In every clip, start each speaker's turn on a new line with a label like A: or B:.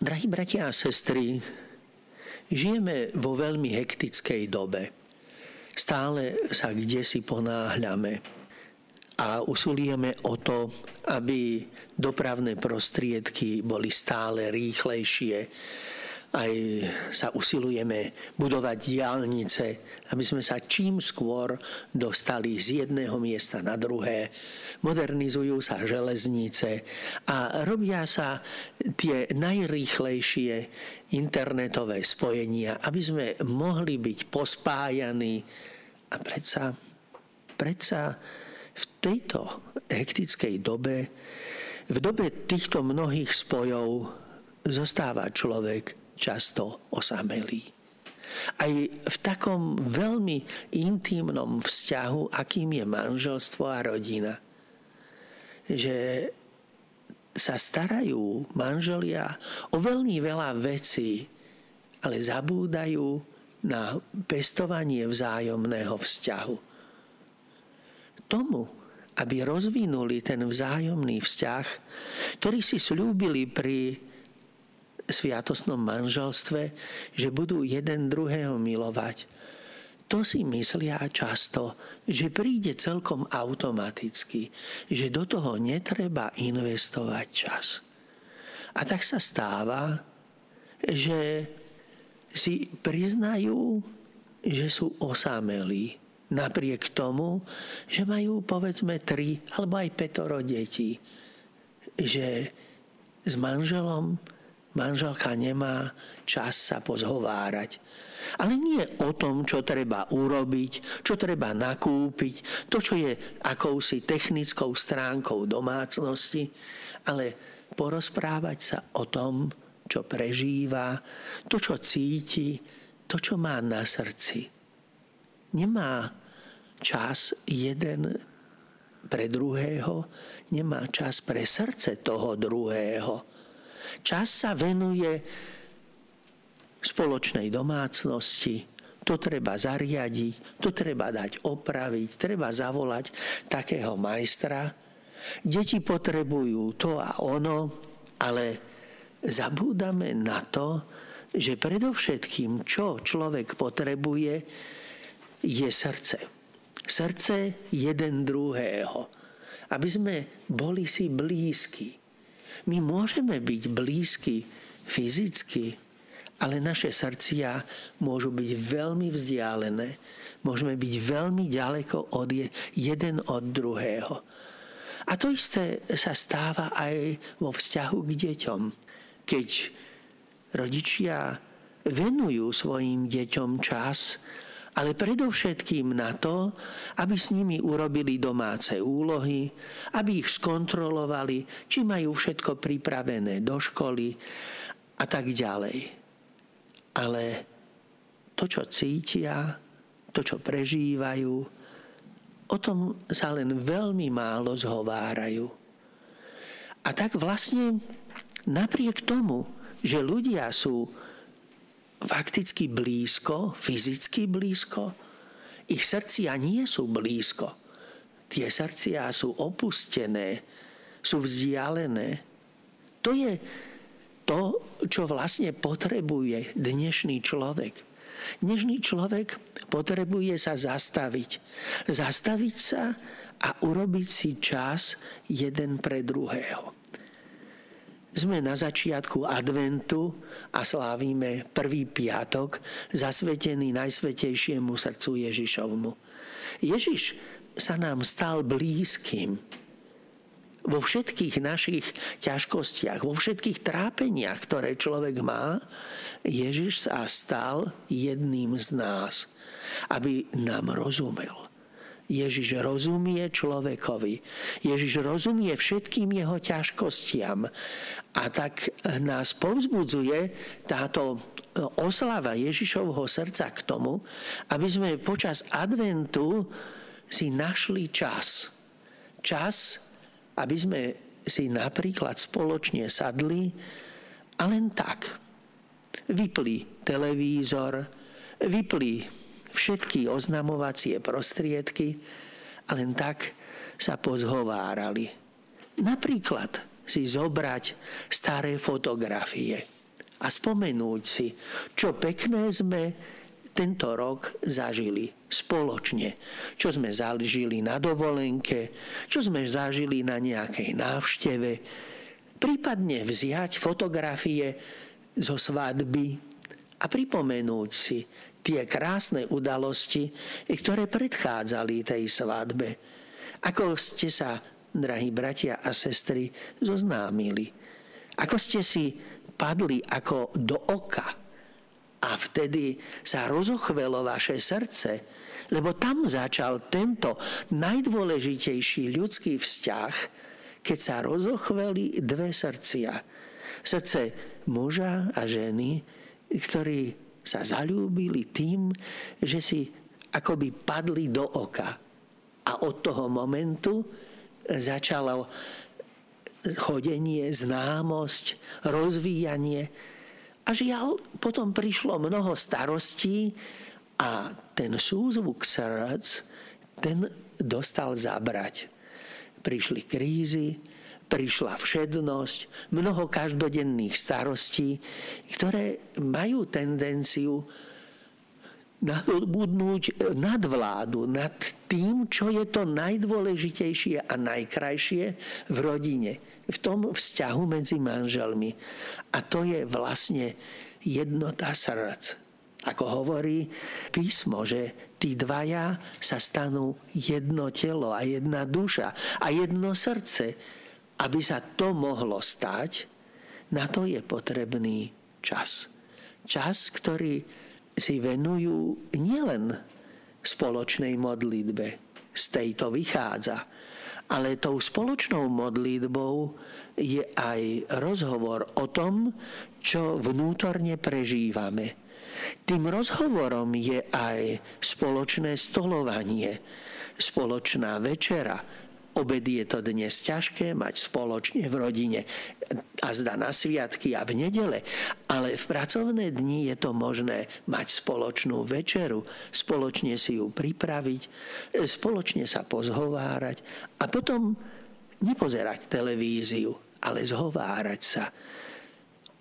A: Drahí bratia a sestry, žijeme vo veľmi hektickej dobe. Stále sa kde si ponáhľame a usilujeme o to, aby dopravné prostriedky boli stále rýchlejšie, aj sa usilujeme budovať diálnice, aby sme sa čím skôr dostali z jedného miesta na druhé. Modernizujú sa železnice a robia sa tie najrýchlejšie internetové spojenia, aby sme mohli byť pospájaní. A predsa, predsa v tejto hektickej dobe, v dobe týchto mnohých spojov zostáva človek často osamelí. Aj v takom veľmi intimnom vzťahu, akým je manželstvo a rodina. Že sa starajú manželia o veľmi veľa vecí, ale zabúdajú na pestovanie vzájomného vzťahu. Tomu, aby rozvinuli ten vzájomný vzťah, ktorý si slúbili pri sviatosnom manželstve, že budú jeden druhého milovať. To si myslia často, že príde celkom automaticky, že do toho netreba investovať čas. A tak sa stáva, že si priznajú, že sú osamelí. Napriek tomu, že majú povedzme tri alebo aj petoro detí. Že s manželom Manželka nemá čas sa pozhovárať. Ale nie o tom, čo treba urobiť, čo treba nakúpiť, to, čo je akousi technickou stránkou domácnosti, ale porozprávať sa o tom, čo prežíva, to, čo cíti, to, čo má na srdci. Nemá čas jeden pre druhého, nemá čas pre srdce toho druhého Čas sa venuje spoločnej domácnosti, to treba zariadiť, to treba dať opraviť, treba zavolať takého majstra. Deti potrebujú to a ono, ale zabúdame na to, že predovšetkým, čo človek potrebuje, je srdce. Srdce jeden druhého. Aby sme boli si blízki. My môžeme byť blízky fyzicky, ale naše srdcia môžu byť veľmi vzdialené. Môžeme byť veľmi ďaleko od je, jeden od druhého. A to isté sa stáva aj vo vzťahu k deťom. Keď rodičia venujú svojim deťom čas, ale predovšetkým na to, aby s nimi urobili domáce úlohy, aby ich skontrolovali, či majú všetko pripravené do školy a tak ďalej. Ale to, čo cítia, to, čo prežívajú, o tom sa len veľmi málo zhovárajú. A tak vlastne napriek tomu, že ľudia sú fakticky blízko, fyzicky blízko, ich srdcia nie sú blízko. Tie srdcia sú opustené, sú vzdialené. To je to, čo vlastne potrebuje dnešný človek. Dnešný človek potrebuje sa zastaviť. Zastaviť sa a urobiť si čas jeden pre druhého. Sme na začiatku adventu a slávime prvý piatok zasvetený Najsvetejšiemu srdcu Ježišovmu. Ježiš sa nám stal blízkym vo všetkých našich ťažkostiach, vo všetkých trápeniach, ktoré človek má, Ježiš sa stal jedným z nás, aby nám rozumel Ježiš rozumie človekovi. Ježiš rozumie všetkým jeho ťažkostiam. A tak nás povzbudzuje táto oslava Ježišovho srdca k tomu, aby sme počas adventu si našli čas. Čas, aby sme si napríklad spoločne sadli a len tak. Vypli televízor, vypli všetky oznamovacie prostriedky a len tak sa pozhovárali. Napríklad si zobrať staré fotografie. a spomenúť si, čo pekné sme tento rok zažili spoločne. Čo sme zažili na dovolenke, čo sme zažili na nejakej návšteve. Prípadne vziať fotografie zo svadby a pripomenúť si tie krásne udalosti, ktoré predchádzali tej svadbe. Ako ste sa, drahí bratia a sestry, zoznámili. Ako ste si padli ako do oka a vtedy sa rozochvelo vaše srdce, lebo tam začal tento najdôležitejší ľudský vzťah, keď sa rozochveli dve srdcia. Srdce muža a ženy, ktorí sa zalúbili tým, že si akoby padli do oka. A od toho momentu začalo chodenie, známosť, rozvíjanie a žiaľ, potom prišlo mnoho starostí a ten súzvuk srdc, ten dostal zabrať. Prišli krízy, prišla všednosť, mnoho každodenných starostí, ktoré majú tendenciu nadobudnúť nadvládu nad tým, čo je to najdôležitejšie a najkrajšie v rodine, v tom vzťahu medzi manželmi. A to je vlastne jednota srdc. Ako hovorí písmo, že tí dvaja sa stanú jedno telo a jedna duša a jedno srdce. Aby sa to mohlo stať, na to je potrebný čas. Čas, ktorý si venujú nielen spoločnej modlitbe, z tejto vychádza, ale tou spoločnou modlitbou je aj rozhovor o tom, čo vnútorne prežívame. Tým rozhovorom je aj spoločné stolovanie, spoločná večera, Obed je to dnes ťažké mať spoločne v rodine a zda na sviatky a v nedele, ale v pracovné dni je to možné mať spoločnú večeru, spoločne si ju pripraviť, spoločne sa pozhovárať a potom nepozerať televíziu, ale zhovárať sa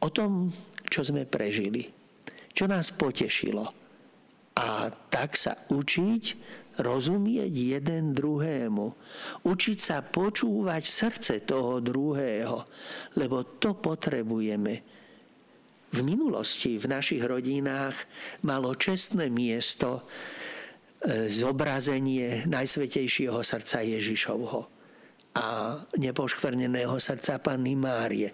A: o tom, čo sme prežili, čo nás potešilo. A tak sa učiť rozumieť jeden druhému, učiť sa počúvať srdce toho druhého, lebo to potrebujeme. V minulosti v našich rodinách malo čestné miesto e, zobrazenie Najsvetejšieho srdca Ježišovho a nepoškvrneného srdca Panny Márie.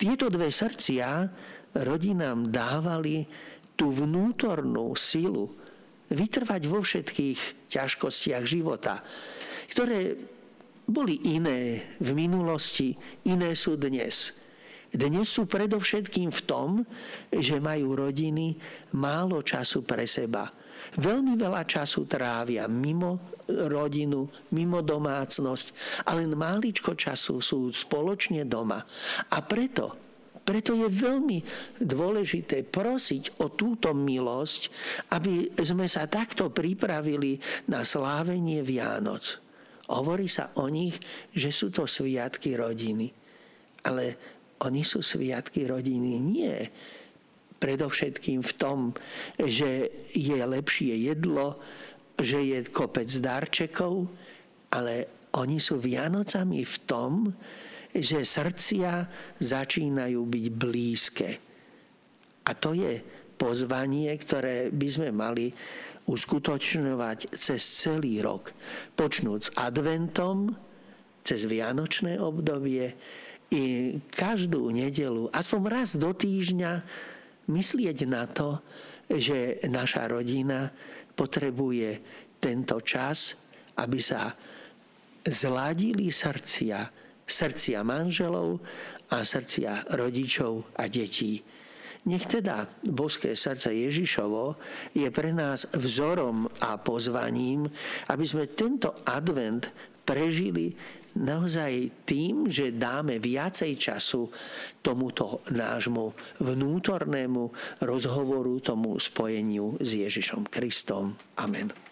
A: Tieto dve srdcia rodinám dávali tú vnútornú silu, vytrvať vo všetkých ťažkostiach života, ktoré boli iné v minulosti, iné sú dnes. Dnes sú predovšetkým v tom, že majú rodiny málo času pre seba. Veľmi veľa času trávia mimo rodinu, mimo domácnosť a len máličko času sú spoločne doma. A preto preto je veľmi dôležité prosiť o túto milosť, aby sme sa takto pripravili na slávenie Vianoc. Hovorí sa o nich, že sú to sviatky rodiny. Ale oni sú sviatky rodiny nie predovšetkým v tom, že je lepšie jedlo, že je kopec darčekov, ale oni sú Vianocami v tom, že srdcia začínajú byť blízke. A to je pozvanie, ktoré by sme mali uskutočňovať cez celý rok. Počnúť s adventom, cez vianočné obdobie i každú nedelu, aspoň raz do týždňa, myslieť na to, že naša rodina potrebuje tento čas, aby sa zladili srdcia, srdcia manželov a srdcia rodičov a detí. Nech teda boské srdce Ježišovo je pre nás vzorom a pozvaním, aby sme tento advent prežili naozaj tým, že dáme viacej času tomuto nášmu vnútornému rozhovoru, tomu spojeniu s Ježišom Kristom. Amen.